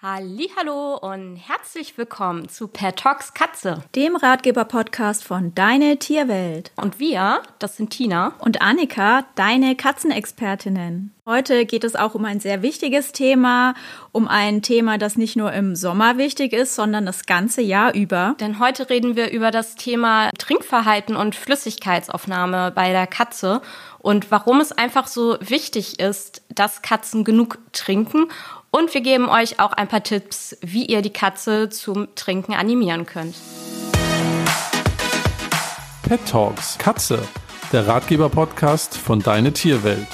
Hallo und herzlich willkommen zu Pet Talks Katze, dem Ratgeber-Podcast von Deine Tierwelt. Und wir, das sind Tina und Annika, deine Katzenexpertinnen. Heute geht es auch um ein sehr wichtiges Thema, um ein Thema, das nicht nur im Sommer wichtig ist, sondern das ganze Jahr über. Denn heute reden wir über das Thema Trinkverhalten und Flüssigkeitsaufnahme bei der Katze und warum es einfach so wichtig ist, dass Katzen genug trinken und wir geben euch auch ein paar Tipps, wie ihr die Katze zum Trinken animieren könnt. Pet Talks Katze, der Ratgeber-Podcast von Deine Tierwelt.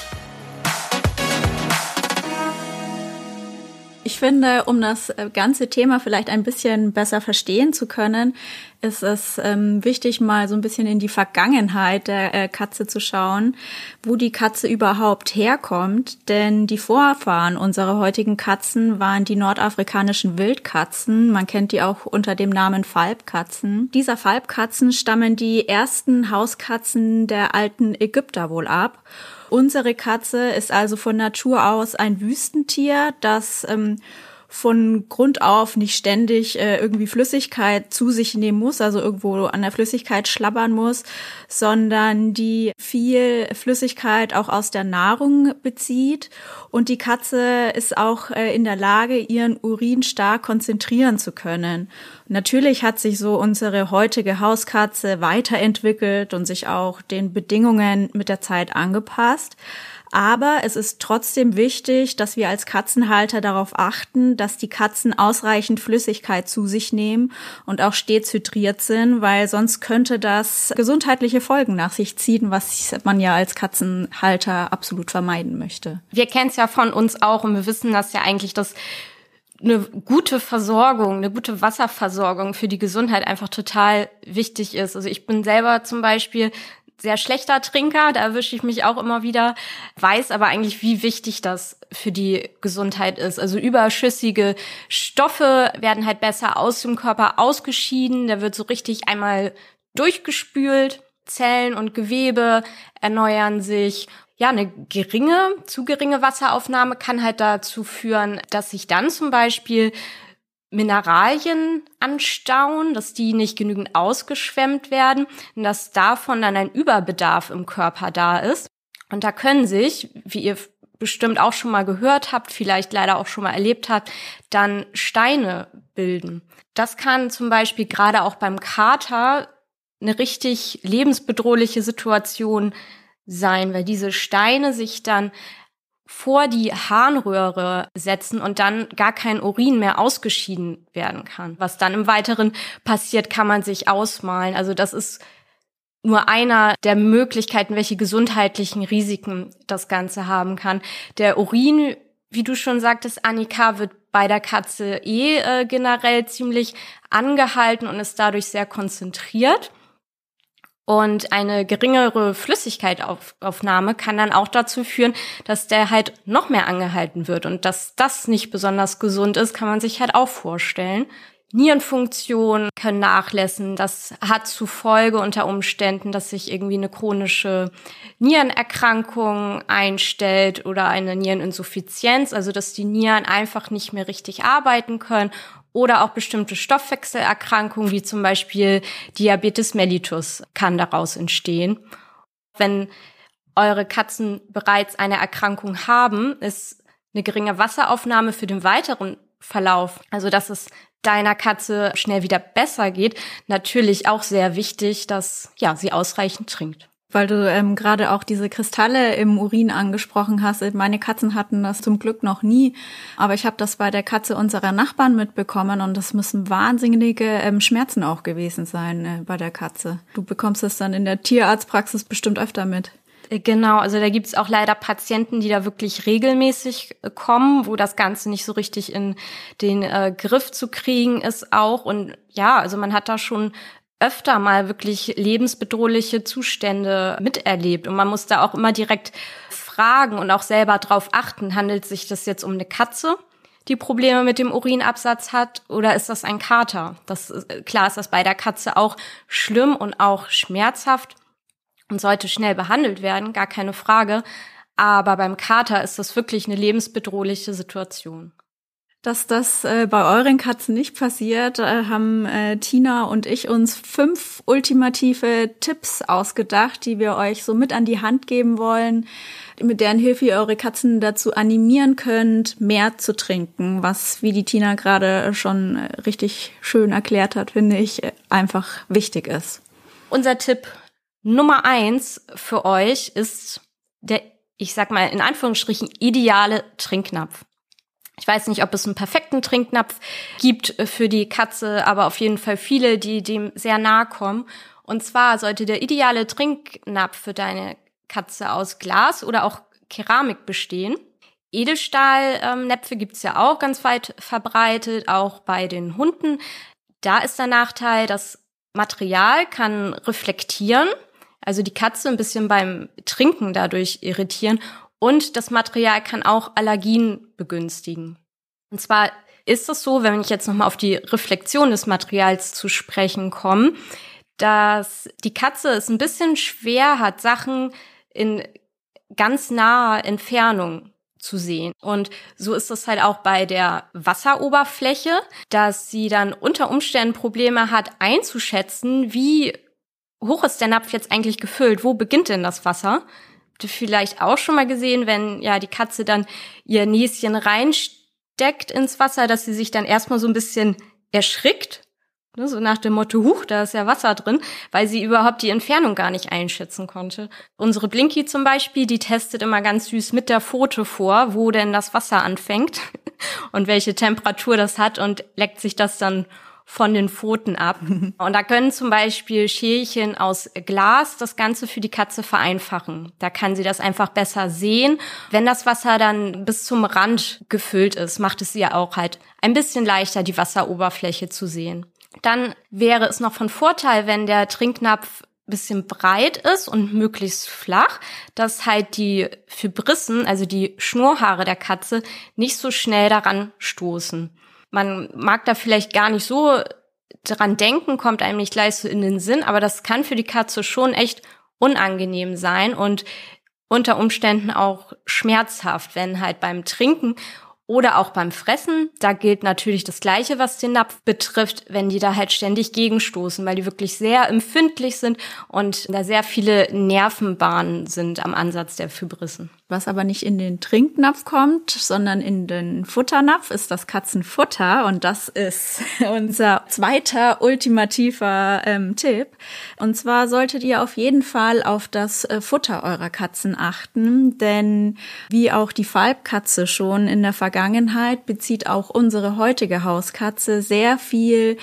Ich finde, um das äh, ganze Thema vielleicht ein bisschen besser verstehen zu können, ist es ähm, wichtig, mal so ein bisschen in die Vergangenheit der äh, Katze zu schauen, wo die Katze überhaupt herkommt. Denn die Vorfahren unserer heutigen Katzen waren die nordafrikanischen Wildkatzen. Man kennt die auch unter dem Namen Falbkatzen. Dieser Falbkatzen stammen die ersten Hauskatzen der alten Ägypter wohl ab. Unsere Katze ist also von Natur aus ein Wüstentier, das ähm, von Grund auf nicht ständig äh, irgendwie Flüssigkeit zu sich nehmen muss, also irgendwo an der Flüssigkeit schlabbern muss, sondern die viel Flüssigkeit auch aus der Nahrung bezieht. Und die Katze ist auch äh, in der Lage, ihren Urin stark konzentrieren zu können. Natürlich hat sich so unsere heutige Hauskatze weiterentwickelt und sich auch den Bedingungen mit der Zeit angepasst. Aber es ist trotzdem wichtig, dass wir als Katzenhalter darauf achten, dass die Katzen ausreichend Flüssigkeit zu sich nehmen und auch stets hydriert sind, weil sonst könnte das gesundheitliche Folgen nach sich ziehen, was man ja als Katzenhalter absolut vermeiden möchte. Wir kennen es ja von uns auch und wir wissen das ja eigentlich, dass eine gute Versorgung, eine gute Wasserversorgung für die Gesundheit einfach total wichtig ist. Also ich bin selber zum Beispiel sehr schlechter Trinker, da erwische ich mich auch immer wieder, weiß aber eigentlich, wie wichtig das für die Gesundheit ist. Also überschüssige Stoffe werden halt besser aus dem Körper ausgeschieden, da wird so richtig einmal durchgespült, Zellen und Gewebe erneuern sich ja, eine geringe, zu geringe Wasseraufnahme kann halt dazu führen, dass sich dann zum Beispiel Mineralien anstauen, dass die nicht genügend ausgeschwemmt werden und dass davon dann ein Überbedarf im Körper da ist. Und da können sich, wie ihr bestimmt auch schon mal gehört habt, vielleicht leider auch schon mal erlebt habt, dann Steine bilden. Das kann zum Beispiel gerade auch beim Kater eine richtig lebensbedrohliche Situation sein, weil diese Steine sich dann vor die Harnröhre setzen und dann gar kein Urin mehr ausgeschieden werden kann. Was dann im Weiteren passiert, kann man sich ausmalen. Also das ist nur einer der Möglichkeiten, welche gesundheitlichen Risiken das Ganze haben kann. Der Urin, wie du schon sagtest, Annika, wird bei der Katze eh äh, generell ziemlich angehalten und ist dadurch sehr konzentriert. Und eine geringere Flüssigkeitsaufnahme kann dann auch dazu führen, dass der halt noch mehr angehalten wird. Und dass das nicht besonders gesund ist, kann man sich halt auch vorstellen. Nierenfunktionen können nachlassen. Das hat zu Folge unter Umständen, dass sich irgendwie eine chronische Nierenerkrankung einstellt oder eine Niereninsuffizienz, also dass die Nieren einfach nicht mehr richtig arbeiten können oder auch bestimmte Stoffwechselerkrankungen, wie zum Beispiel Diabetes mellitus, kann daraus entstehen. Wenn eure Katzen bereits eine Erkrankung haben, ist eine geringe Wasseraufnahme für den weiteren Verlauf, also dass es deiner Katze schnell wieder besser geht, natürlich auch sehr wichtig, dass ja sie ausreichend trinkt weil du ähm, gerade auch diese Kristalle im Urin angesprochen hast. Meine Katzen hatten das zum Glück noch nie, aber ich habe das bei der Katze unserer Nachbarn mitbekommen und das müssen wahnsinnige ähm, Schmerzen auch gewesen sein äh, bei der Katze. Du bekommst es dann in der Tierarztpraxis bestimmt öfter mit. Äh, genau, also da gibt's auch leider Patienten, die da wirklich regelmäßig äh, kommen, wo das Ganze nicht so richtig in den äh, Griff zu kriegen ist auch. Und ja, also man hat da schon öfter mal wirklich lebensbedrohliche Zustände miterlebt. Und man muss da auch immer direkt fragen und auch selber drauf achten, handelt sich das jetzt um eine Katze, die Probleme mit dem Urinabsatz hat, oder ist das ein Kater? Das klar ist das bei der Katze auch schlimm und auch schmerzhaft und sollte schnell behandelt werden, gar keine Frage. Aber beim Kater ist das wirklich eine lebensbedrohliche Situation. Dass das äh, bei euren Katzen nicht passiert, äh, haben äh, Tina und ich uns fünf ultimative Tipps ausgedacht, die wir euch so mit an die Hand geben wollen, mit deren Hilfe ihr eure Katzen dazu animieren könnt, mehr zu trinken, was, wie die Tina gerade schon äh, richtig schön erklärt hat, finde ich, äh, einfach wichtig ist. Unser Tipp Nummer eins für euch ist der, ich sag mal in Anführungsstrichen, ideale Trinknapf. Ich weiß nicht, ob es einen perfekten Trinknapf gibt für die Katze, aber auf jeden Fall viele, die dem sehr nahe kommen. Und zwar sollte der ideale Trinknapf für deine Katze aus Glas oder auch Keramik bestehen. Edelstahlnäpfe ähm, gibt's ja auch ganz weit verbreitet, auch bei den Hunden. Da ist der Nachteil, das Material kann reflektieren, also die Katze ein bisschen beim Trinken dadurch irritieren und das Material kann auch Allergien begünstigen. Und zwar ist es so, wenn ich jetzt nochmal auf die Reflexion des Materials zu sprechen komme, dass die Katze es ein bisschen schwer hat, Sachen in ganz naher Entfernung zu sehen. Und so ist es halt auch bei der Wasseroberfläche, dass sie dann unter Umständen Probleme hat einzuschätzen, wie hoch ist der Napf jetzt eigentlich gefüllt, wo beginnt denn das Wasser? Vielleicht auch schon mal gesehen, wenn ja die Katze dann ihr Näschen reinsteckt ins Wasser, dass sie sich dann erstmal so ein bisschen erschrickt, ne, so nach dem Motto, huch, da ist ja Wasser drin, weil sie überhaupt die Entfernung gar nicht einschätzen konnte. Unsere Blinky zum Beispiel, die testet immer ganz süß mit der Pfote vor, wo denn das Wasser anfängt und welche Temperatur das hat und leckt sich das dann von den Pfoten ab. Und da können zum Beispiel Schälchen aus Glas das Ganze für die Katze vereinfachen. Da kann sie das einfach besser sehen. Wenn das Wasser dann bis zum Rand gefüllt ist, macht es ihr auch halt ein bisschen leichter, die Wasseroberfläche zu sehen. Dann wäre es noch von Vorteil, wenn der Trinknapf bisschen breit ist und möglichst flach, dass halt die Fibrissen, also die Schnurhaare der Katze, nicht so schnell daran stoßen. Man mag da vielleicht gar nicht so dran denken, kommt einem nicht gleich so in den Sinn, aber das kann für die Katze schon echt unangenehm sein und unter Umständen auch schmerzhaft, wenn halt beim Trinken oder auch beim Fressen, da gilt natürlich das Gleiche, was den Napf betrifft, wenn die da halt ständig gegenstoßen, weil die wirklich sehr empfindlich sind und da sehr viele Nervenbahnen sind am Ansatz der Fibrissen. Was aber nicht in den Trinknapf kommt, sondern in den Futternapf, ist das Katzenfutter. Und das ist unser zweiter ultimativer ähm, Tipp. Und zwar solltet ihr auf jeden Fall auf das äh, Futter eurer Katzen achten. Denn wie auch die Falbkatze schon in der Vergangenheit, bezieht auch unsere heutige Hauskatze sehr viel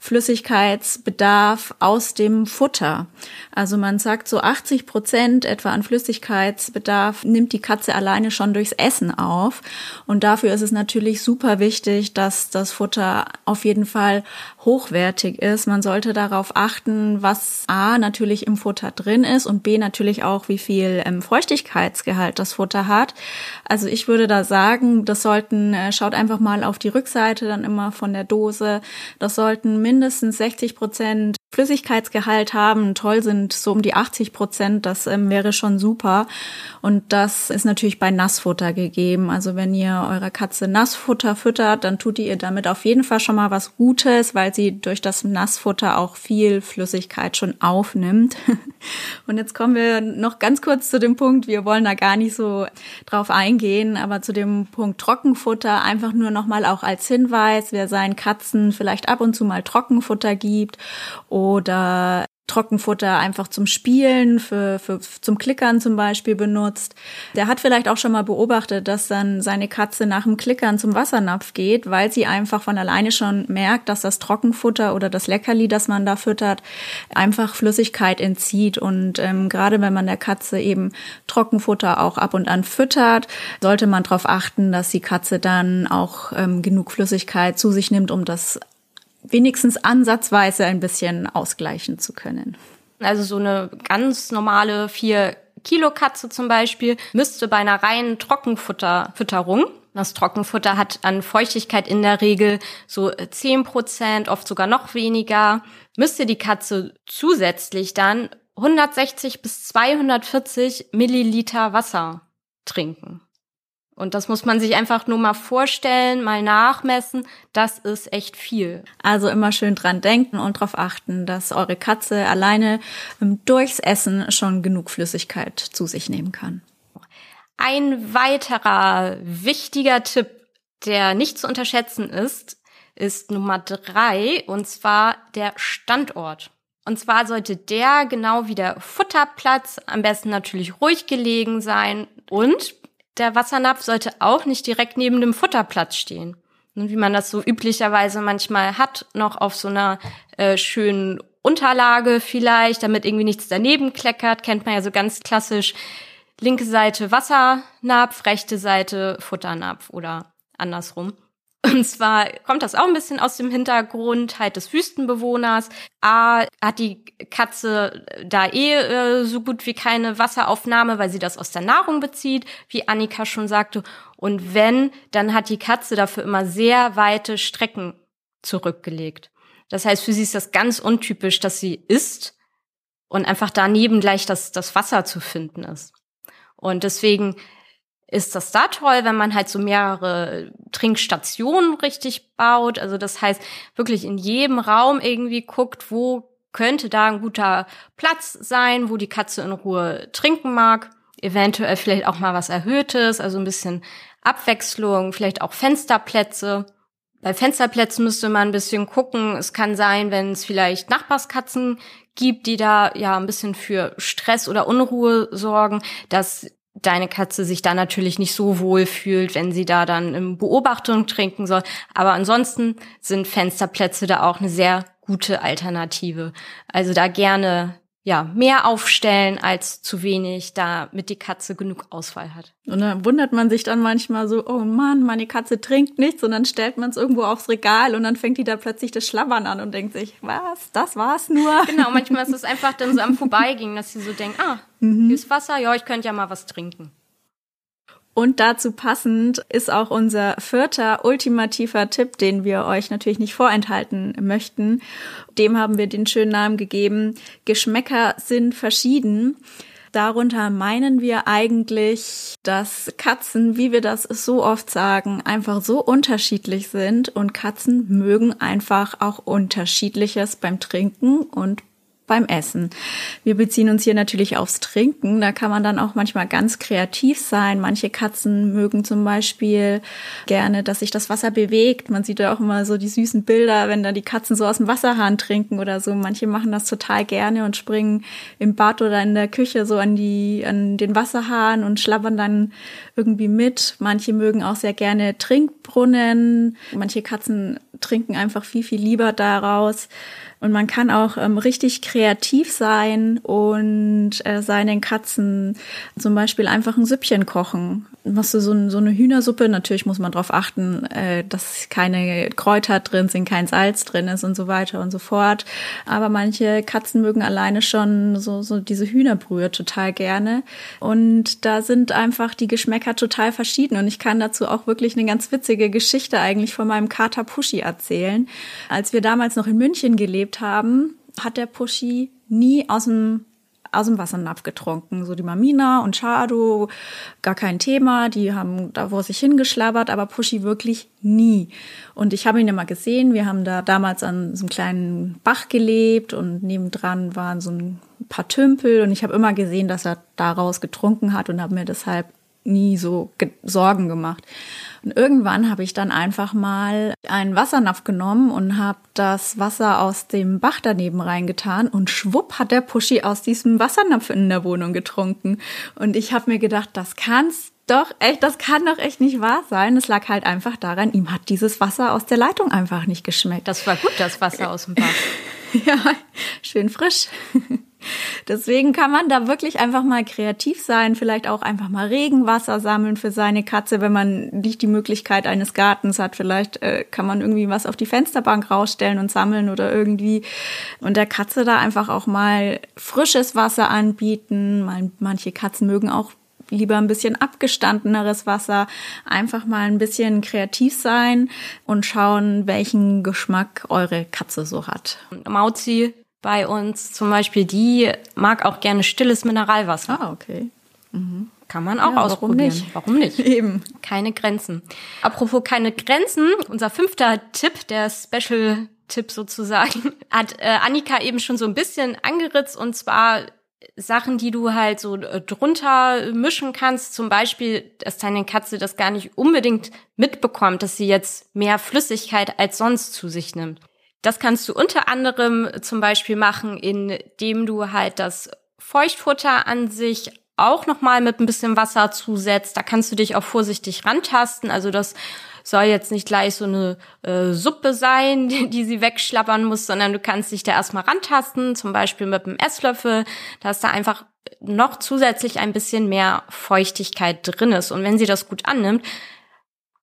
Flüssigkeitsbedarf aus dem Futter. Also man sagt so 80 Prozent etwa an Flüssigkeitsbedarf nimmt die Katze alleine schon durchs Essen auf. Und dafür ist es natürlich super wichtig, dass das Futter auf jeden Fall hochwertig ist. Man sollte darauf achten, was A natürlich im Futter drin ist und B natürlich auch, wie viel ähm, Feuchtigkeitsgehalt das Futter hat. Also ich würde da sagen, das sollten, äh, schaut einfach mal auf die Rückseite dann immer von der Dose. Das sollten mindestens 60 Prozent Flüssigkeitsgehalt haben. Toll sind so um die 80 Prozent. Das ähm, wäre schon super. Und das ist natürlich bei Nassfutter gegeben. Also wenn ihr eurer Katze Nassfutter füttert, dann tut ihr damit auf jeden Fall schon mal was Gutes, weil sie durch das Nassfutter auch viel Flüssigkeit schon aufnimmt. Und jetzt kommen wir noch ganz kurz zu dem Punkt. Wir wollen da gar nicht so drauf eingehen, aber zu dem Punkt Trockenfutter einfach nur noch mal auch als Hinweis, wer seinen Katzen vielleicht ab und zu mal Trockenfutter gibt oder Trockenfutter einfach zum Spielen, für, für, zum Klickern zum Beispiel benutzt. Der hat vielleicht auch schon mal beobachtet, dass dann seine Katze nach dem Klickern zum Wassernapf geht, weil sie einfach von alleine schon merkt, dass das Trockenfutter oder das Leckerli, das man da füttert, einfach Flüssigkeit entzieht. Und ähm, gerade wenn man der Katze eben Trockenfutter auch ab und an füttert, sollte man darauf achten, dass die Katze dann auch ähm, genug Flüssigkeit zu sich nimmt, um das wenigstens ansatzweise ein bisschen ausgleichen zu können. Also so eine ganz normale vier Kilo Katze zum Beispiel müsste bei einer reinen Trockenfutterfütterung das Trockenfutter hat an Feuchtigkeit in der Regel so zehn Prozent, oft sogar noch weniger. Müsste die Katze zusätzlich dann 160 bis 240 Milliliter Wasser trinken. Und das muss man sich einfach nur mal vorstellen, mal nachmessen. Das ist echt viel. Also immer schön dran denken und darauf achten, dass eure Katze alleine ähm, durchs Essen schon genug Flüssigkeit zu sich nehmen kann. Ein weiterer wichtiger Tipp, der nicht zu unterschätzen ist, ist Nummer drei, und zwar der Standort. Und zwar sollte der genau wie der Futterplatz am besten natürlich ruhig gelegen sein und der Wassernapf sollte auch nicht direkt neben dem Futterplatz stehen. Wie man das so üblicherweise manchmal hat, noch auf so einer äh, schönen Unterlage vielleicht, damit irgendwie nichts daneben kleckert, kennt man ja so ganz klassisch. Linke Seite Wassernapf, rechte Seite Futternapf oder andersrum. Und zwar kommt das auch ein bisschen aus dem Hintergrund halt des Wüstenbewohners. A hat die Katze da eh äh, so gut wie keine Wasseraufnahme, weil sie das aus der Nahrung bezieht, wie Annika schon sagte. Und wenn, dann hat die Katze dafür immer sehr weite Strecken zurückgelegt. Das heißt, für sie ist das ganz untypisch, dass sie isst und einfach daneben gleich das, das Wasser zu finden ist. Und deswegen ist das da toll, wenn man halt so mehrere Trinkstationen richtig baut. Also das heißt, wirklich in jedem Raum irgendwie guckt, wo könnte da ein guter Platz sein, wo die Katze in Ruhe trinken mag. Eventuell vielleicht auch mal was Erhöhtes, also ein bisschen Abwechslung, vielleicht auch Fensterplätze. Bei Fensterplätzen müsste man ein bisschen gucken. Es kann sein, wenn es vielleicht Nachbarskatzen gibt, die da ja ein bisschen für Stress oder Unruhe sorgen, dass deine Katze sich da natürlich nicht so wohl fühlt, wenn sie da dann in Beobachtung trinken soll. Aber ansonsten sind Fensterplätze da auch eine sehr gute Alternative. Also da gerne ja, mehr aufstellen als zu wenig, damit die Katze genug Auswahl hat. Und dann wundert man sich dann manchmal so, oh Mann, meine Katze trinkt nichts und dann stellt man es irgendwo aufs Regal und dann fängt die da plötzlich das Schlabbern an und denkt sich, was, das war's nur. Genau, manchmal ist es einfach dann so am Vorbeigehen, dass sie so denkt, ah, mhm. hier ist Wasser, ja, ich könnte ja mal was trinken. Und dazu passend ist auch unser vierter ultimativer Tipp, den wir euch natürlich nicht vorenthalten möchten. Dem haben wir den schönen Namen gegeben. Geschmäcker sind verschieden. Darunter meinen wir eigentlich, dass Katzen, wie wir das so oft sagen, einfach so unterschiedlich sind und Katzen mögen einfach auch unterschiedliches beim Trinken und beim Essen. Wir beziehen uns hier natürlich aufs Trinken. Da kann man dann auch manchmal ganz kreativ sein. Manche Katzen mögen zum Beispiel gerne, dass sich das Wasser bewegt. Man sieht ja auch immer so die süßen Bilder, wenn da die Katzen so aus dem Wasserhahn trinken oder so. Manche machen das total gerne und springen im Bad oder in der Küche so an die, an den Wasserhahn und schlabbern dann irgendwie mit. Manche mögen auch sehr gerne Trinkbrunnen. Manche Katzen trinken einfach viel, viel lieber daraus. Und man kann auch ähm, richtig kreativ sein und äh, seinen Katzen zum Beispiel einfach ein Süppchen kochen. Machst du so, so eine Hühnersuppe, natürlich muss man darauf achten, äh, dass keine Kräuter drin sind, kein Salz drin ist und so weiter und so fort. Aber manche Katzen mögen alleine schon so, so diese Hühnerbrühe total gerne. Und da sind einfach die Geschmäcker total verschieden. Und ich kann dazu auch wirklich eine ganz witzige Geschichte eigentlich von meinem Kater Pushy erzählen. Als wir damals noch in München gelebt haben, hat der Pushy nie aus dem aus dem Wassernapf getrunken. So die Mamina und Chado, gar kein Thema. Die haben da vor sich hingeschlabbert, aber Pushy wirklich nie. Und ich habe ihn immer gesehen. Wir haben da damals an so einem kleinen Bach gelebt und nebendran waren so ein paar Tümpel und ich habe immer gesehen, dass er daraus getrunken hat und habe mir deshalb nie so Sorgen gemacht. Und irgendwann habe ich dann einfach mal einen Wassernapf genommen und habe das Wasser aus dem Bach daneben reingetan und schwupp hat der Puschi aus diesem Wassernapf in der Wohnung getrunken. Und ich habe mir gedacht, das kann's doch echt, das kann doch echt nicht wahr sein. Es lag halt einfach daran, ihm hat dieses Wasser aus der Leitung einfach nicht geschmeckt. Das war gut, das Wasser aus dem Bach. ja, schön frisch. Deswegen kann man da wirklich einfach mal kreativ sein, vielleicht auch einfach mal Regenwasser sammeln für seine Katze, wenn man nicht die Möglichkeit eines Gartens hat. Vielleicht äh, kann man irgendwie was auf die Fensterbank rausstellen und sammeln oder irgendwie und der Katze da einfach auch mal frisches Wasser anbieten. Manche Katzen mögen auch lieber ein bisschen abgestandeneres Wasser, einfach mal ein bisschen kreativ sein und schauen, welchen Geschmack eure Katze so hat. Mauzi bei uns zum Beispiel, die mag auch gerne stilles Mineralwasser. Ah, okay. Mhm. Kann man auch ja, ausprobieren. Warum nicht? Warum nicht? Eben. Keine Grenzen. Apropos keine Grenzen, unser fünfter Tipp, der Special Tipp sozusagen, hat äh, Annika eben schon so ein bisschen angeritzt und zwar Sachen, die du halt so äh, drunter mischen kannst. Zum Beispiel, dass deine Katze das gar nicht unbedingt mitbekommt, dass sie jetzt mehr Flüssigkeit als sonst zu sich nimmt. Das kannst du unter anderem zum Beispiel machen, indem du halt das Feuchtfutter an sich auch nochmal mit ein bisschen Wasser zusetzt. Da kannst du dich auch vorsichtig rantasten. Also das soll jetzt nicht gleich so eine äh, Suppe sein, die, die sie wegschlappern muss, sondern du kannst dich da erstmal rantasten, zum Beispiel mit einem Esslöffel, dass da einfach noch zusätzlich ein bisschen mehr Feuchtigkeit drin ist. Und wenn sie das gut annimmt,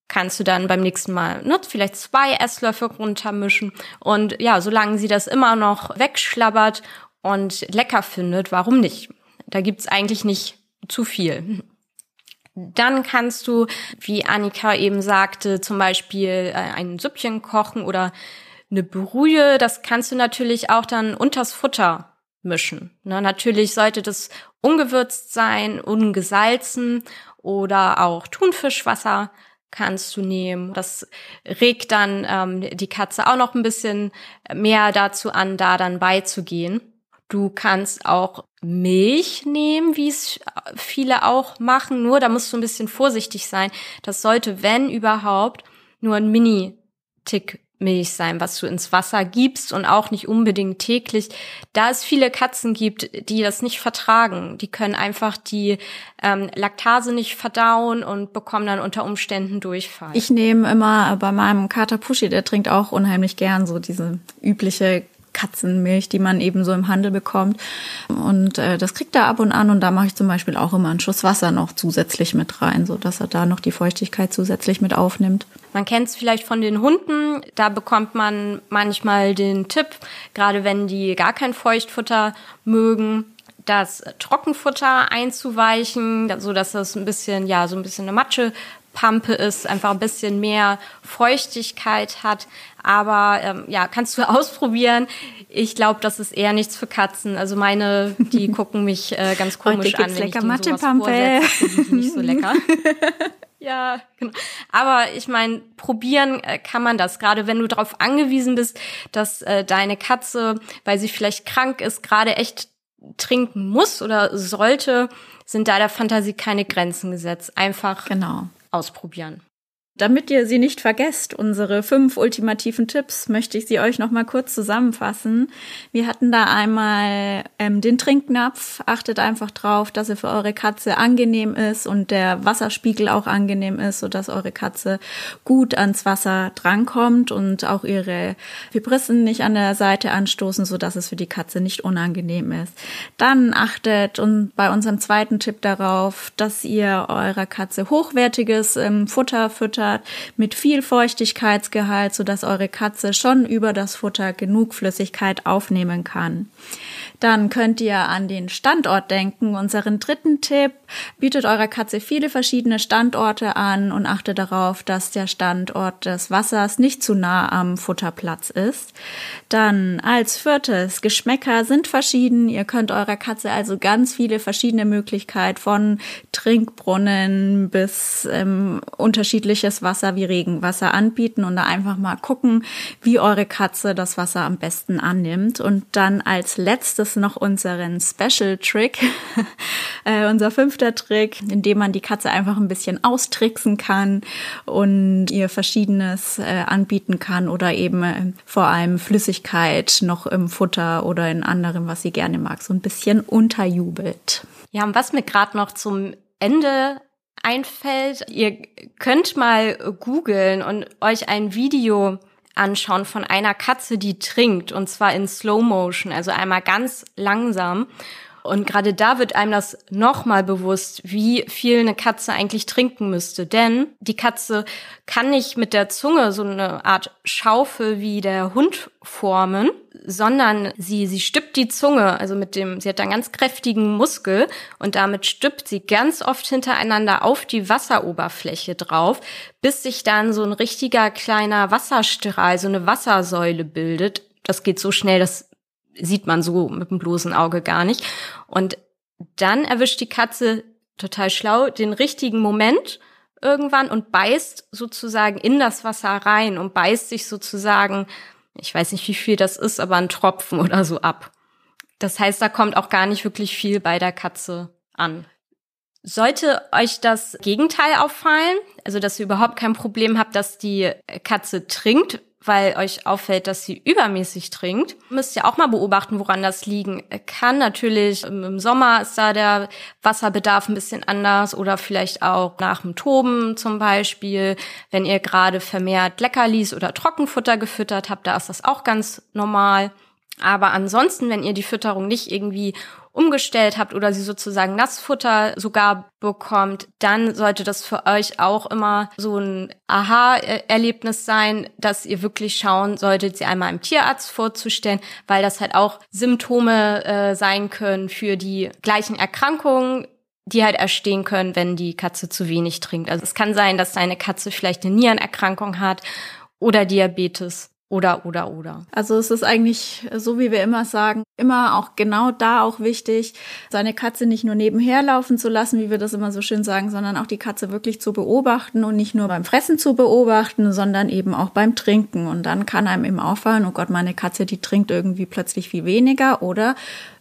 kannst du dann beim nächsten Mal ne, vielleicht zwei Esslöffel runtermischen. Und ja, solange sie das immer noch wegschlabbert und lecker findet, warum nicht? Da gibt's eigentlich nicht zu viel. Dann kannst du, wie Annika eben sagte, zum Beispiel äh, ein Süppchen kochen oder eine Brühe. Das kannst du natürlich auch dann unters Futter mischen. Ne, natürlich sollte das ungewürzt sein, ungesalzen oder auch Thunfischwasser kannst du nehmen. Das regt dann ähm, die Katze auch noch ein bisschen mehr dazu an, da dann beizugehen. Du kannst auch Milch nehmen, wie es viele auch machen, nur da musst du ein bisschen vorsichtig sein. Das sollte, wenn überhaupt, nur ein Mini-Tick Milch sein, was du ins Wasser gibst und auch nicht unbedingt täglich. Da es viele Katzen gibt, die das nicht vertragen, die können einfach die ähm, Laktase nicht verdauen und bekommen dann unter Umständen Durchfall. Ich nehme immer bei meinem Kater Pushy, der trinkt auch unheimlich gern so diese übliche Katzenmilch, die man eben so im Handel bekommt. Und äh, das kriegt er ab und an und da mache ich zum Beispiel auch immer einen Schuss Wasser noch zusätzlich mit rein, so dass er da noch die Feuchtigkeit zusätzlich mit aufnimmt. Man kennt es vielleicht von den Hunden, da bekommt man manchmal den Tipp, gerade wenn die gar kein Feuchtfutter mögen, das Trockenfutter einzuweichen, so dass das ein bisschen, ja, so ein bisschen eine Matsche Pampe ist, einfach ein bisschen mehr Feuchtigkeit hat. Aber ähm, ja, kannst du ausprobieren. Ich glaube, das ist eher nichts für Katzen. Also meine, die gucken mich äh, ganz komisch Heute an, wenn lecker ich Mattepampe. nicht so lecker. ja, genau. Aber ich meine, probieren äh, kann man das. Gerade wenn du darauf angewiesen bist, dass äh, deine Katze, weil sie vielleicht krank ist, gerade echt trinken muss oder sollte, sind da der Fantasie keine Grenzen gesetzt. Einfach genau ausprobieren. Damit ihr sie nicht vergesst, unsere fünf ultimativen Tipps, möchte ich sie euch noch mal kurz zusammenfassen. Wir hatten da einmal ähm, den Trinknapf. Achtet einfach drauf, dass er für eure Katze angenehm ist und der Wasserspiegel auch angenehm ist, sodass eure Katze gut ans Wasser drankommt und auch ihre Vibrissen nicht an der Seite anstoßen, sodass es für die Katze nicht unangenehm ist. Dann achtet und bei unserem zweiten Tipp darauf, dass ihr eurer Katze hochwertiges ähm, Futter füttert gefüttert mit viel Feuchtigkeitsgehalt, sodass eure Katze schon über das Futter genug Flüssigkeit aufnehmen kann. Dann könnt ihr an den Standort denken. Unseren dritten Tipp bietet eurer Katze viele verschiedene Standorte an und achtet darauf, dass der Standort des Wassers nicht zu nah am Futterplatz ist. Dann als viertes, Geschmäcker sind verschieden. Ihr könnt eurer Katze also ganz viele verschiedene Möglichkeiten von Trinkbrunnen bis ähm, unterschiedliches Wasser wie Regenwasser anbieten und da einfach mal gucken, wie eure Katze das Wasser am besten annimmt. Und dann als letztes noch unseren Special Trick, äh, unser fünfter Trick, in dem man die Katze einfach ein bisschen austricksen kann und ihr verschiedenes äh, anbieten kann oder eben äh, vor allem Flüssigkeit noch im Futter oder in anderem, was sie gerne mag, so ein bisschen unterjubelt. Ja, und was mir gerade noch zum Ende einfällt, ihr könnt mal googeln und euch ein Video anschauen von einer Katze, die trinkt und zwar in Slow Motion, also einmal ganz langsam. Und gerade da wird einem das nochmal bewusst, wie viel eine Katze eigentlich trinken müsste. Denn die Katze kann nicht mit der Zunge so eine Art Schaufel wie der Hund formen, sondern sie, sie stippt die Zunge, also mit dem, sie hat einen ganz kräftigen Muskel und damit stippt sie ganz oft hintereinander auf die Wasseroberfläche drauf, bis sich dann so ein richtiger kleiner Wasserstrahl, so eine Wassersäule bildet. Das geht so schnell, dass sieht man so mit dem bloßen Auge gar nicht. Und dann erwischt die Katze total schlau, den richtigen Moment irgendwann und beißt sozusagen in das Wasser rein und beißt sich sozusagen, ich weiß nicht, wie viel das ist, aber ein Tropfen oder so ab. Das heißt, da kommt auch gar nicht wirklich viel bei der Katze an. Sollte euch das Gegenteil auffallen, also dass ihr überhaupt kein Problem habt, dass die Katze trinkt, weil euch auffällt, dass sie übermäßig trinkt, müsst ihr auch mal beobachten, woran das liegen kann. Natürlich im Sommer ist da der Wasserbedarf ein bisschen anders oder vielleicht auch nach dem Toben zum Beispiel. Wenn ihr gerade vermehrt Leckerlis oder Trockenfutter gefüttert habt, da ist das auch ganz normal. Aber ansonsten, wenn ihr die Fütterung nicht irgendwie umgestellt habt oder sie sozusagen Nassfutter sogar bekommt, dann sollte das für euch auch immer so ein Aha-Erlebnis sein, dass ihr wirklich schauen solltet, sie einmal einem Tierarzt vorzustellen, weil das halt auch Symptome äh, sein können für die gleichen Erkrankungen, die halt erstehen können, wenn die Katze zu wenig trinkt. Also es kann sein, dass deine Katze vielleicht eine Nierenerkrankung hat oder Diabetes oder, oder, oder. Also es ist eigentlich, so wie wir immer sagen, immer auch genau da auch wichtig, seine Katze nicht nur nebenher laufen zu lassen, wie wir das immer so schön sagen, sondern auch die Katze wirklich zu beobachten und nicht nur beim Fressen zu beobachten, sondern eben auch beim Trinken. Und dann kann einem eben auffallen, oh Gott, meine Katze, die trinkt irgendwie plötzlich viel weniger oder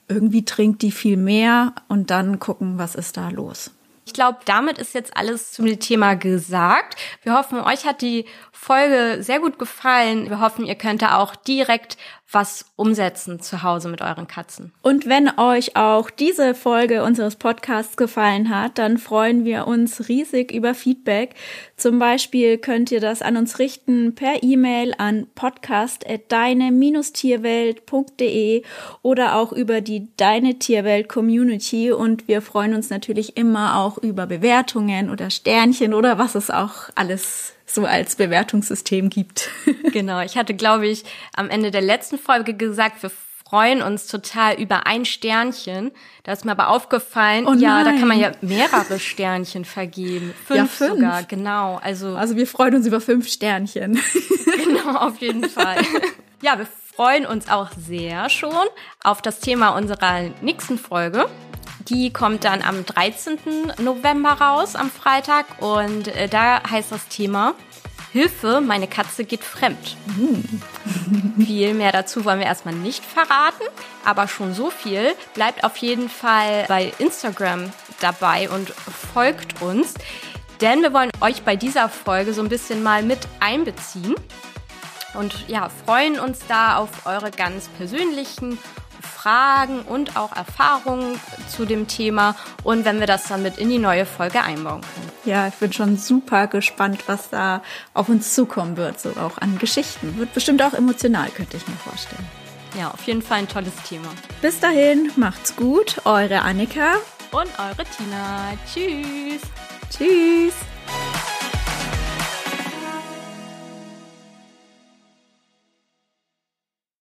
irgendwie trinkt die viel mehr und dann gucken, was ist da los. Ich glaube, damit ist jetzt alles zum Thema gesagt. Wir hoffen, euch hat die Folge sehr gut gefallen. Wir hoffen, ihr könnt da auch direkt was umsetzen zu Hause mit euren Katzen. Und wenn euch auch diese Folge unseres Podcasts gefallen hat, dann freuen wir uns riesig über Feedback. Zum Beispiel könnt ihr das an uns richten per E-Mail an podcast.deine-tierwelt.de oder auch über die Deine Tierwelt Community. Und wir freuen uns natürlich immer auch über Bewertungen oder Sternchen oder was es auch alles so als Bewertungssystem gibt. genau, ich hatte, glaube ich, am Ende der letzten Folge gesagt, wir freuen uns total über ein Sternchen. Da ist mir aber aufgefallen, oh ja, da kann man ja mehrere Sternchen vergeben. Fünf, ja, fünf. sogar, genau. Also, also wir freuen uns über fünf Sternchen. genau, auf jeden Fall. Ja, wir freuen uns auch sehr schon auf das Thema unserer nächsten Folge. Die kommt dann am 13. November raus, am Freitag. Und äh, da heißt das Thema Hilfe, meine Katze geht fremd. Mhm. viel mehr dazu wollen wir erstmal nicht verraten, aber schon so viel. Bleibt auf jeden Fall bei Instagram dabei und folgt uns, denn wir wollen euch bei dieser Folge so ein bisschen mal mit einbeziehen und ja, freuen uns da auf eure ganz persönlichen Fragen und auch Erfahrungen zu dem Thema und wenn wir das dann mit in die neue Folge einbauen können. Ja, ich bin schon super gespannt, was da auf uns zukommen wird, so auch an Geschichten. Wird bestimmt auch emotional, könnte ich mir vorstellen. Ja, auf jeden Fall ein tolles Thema. Bis dahin, macht's gut, eure Annika und eure Tina. Tschüss. Tschüss.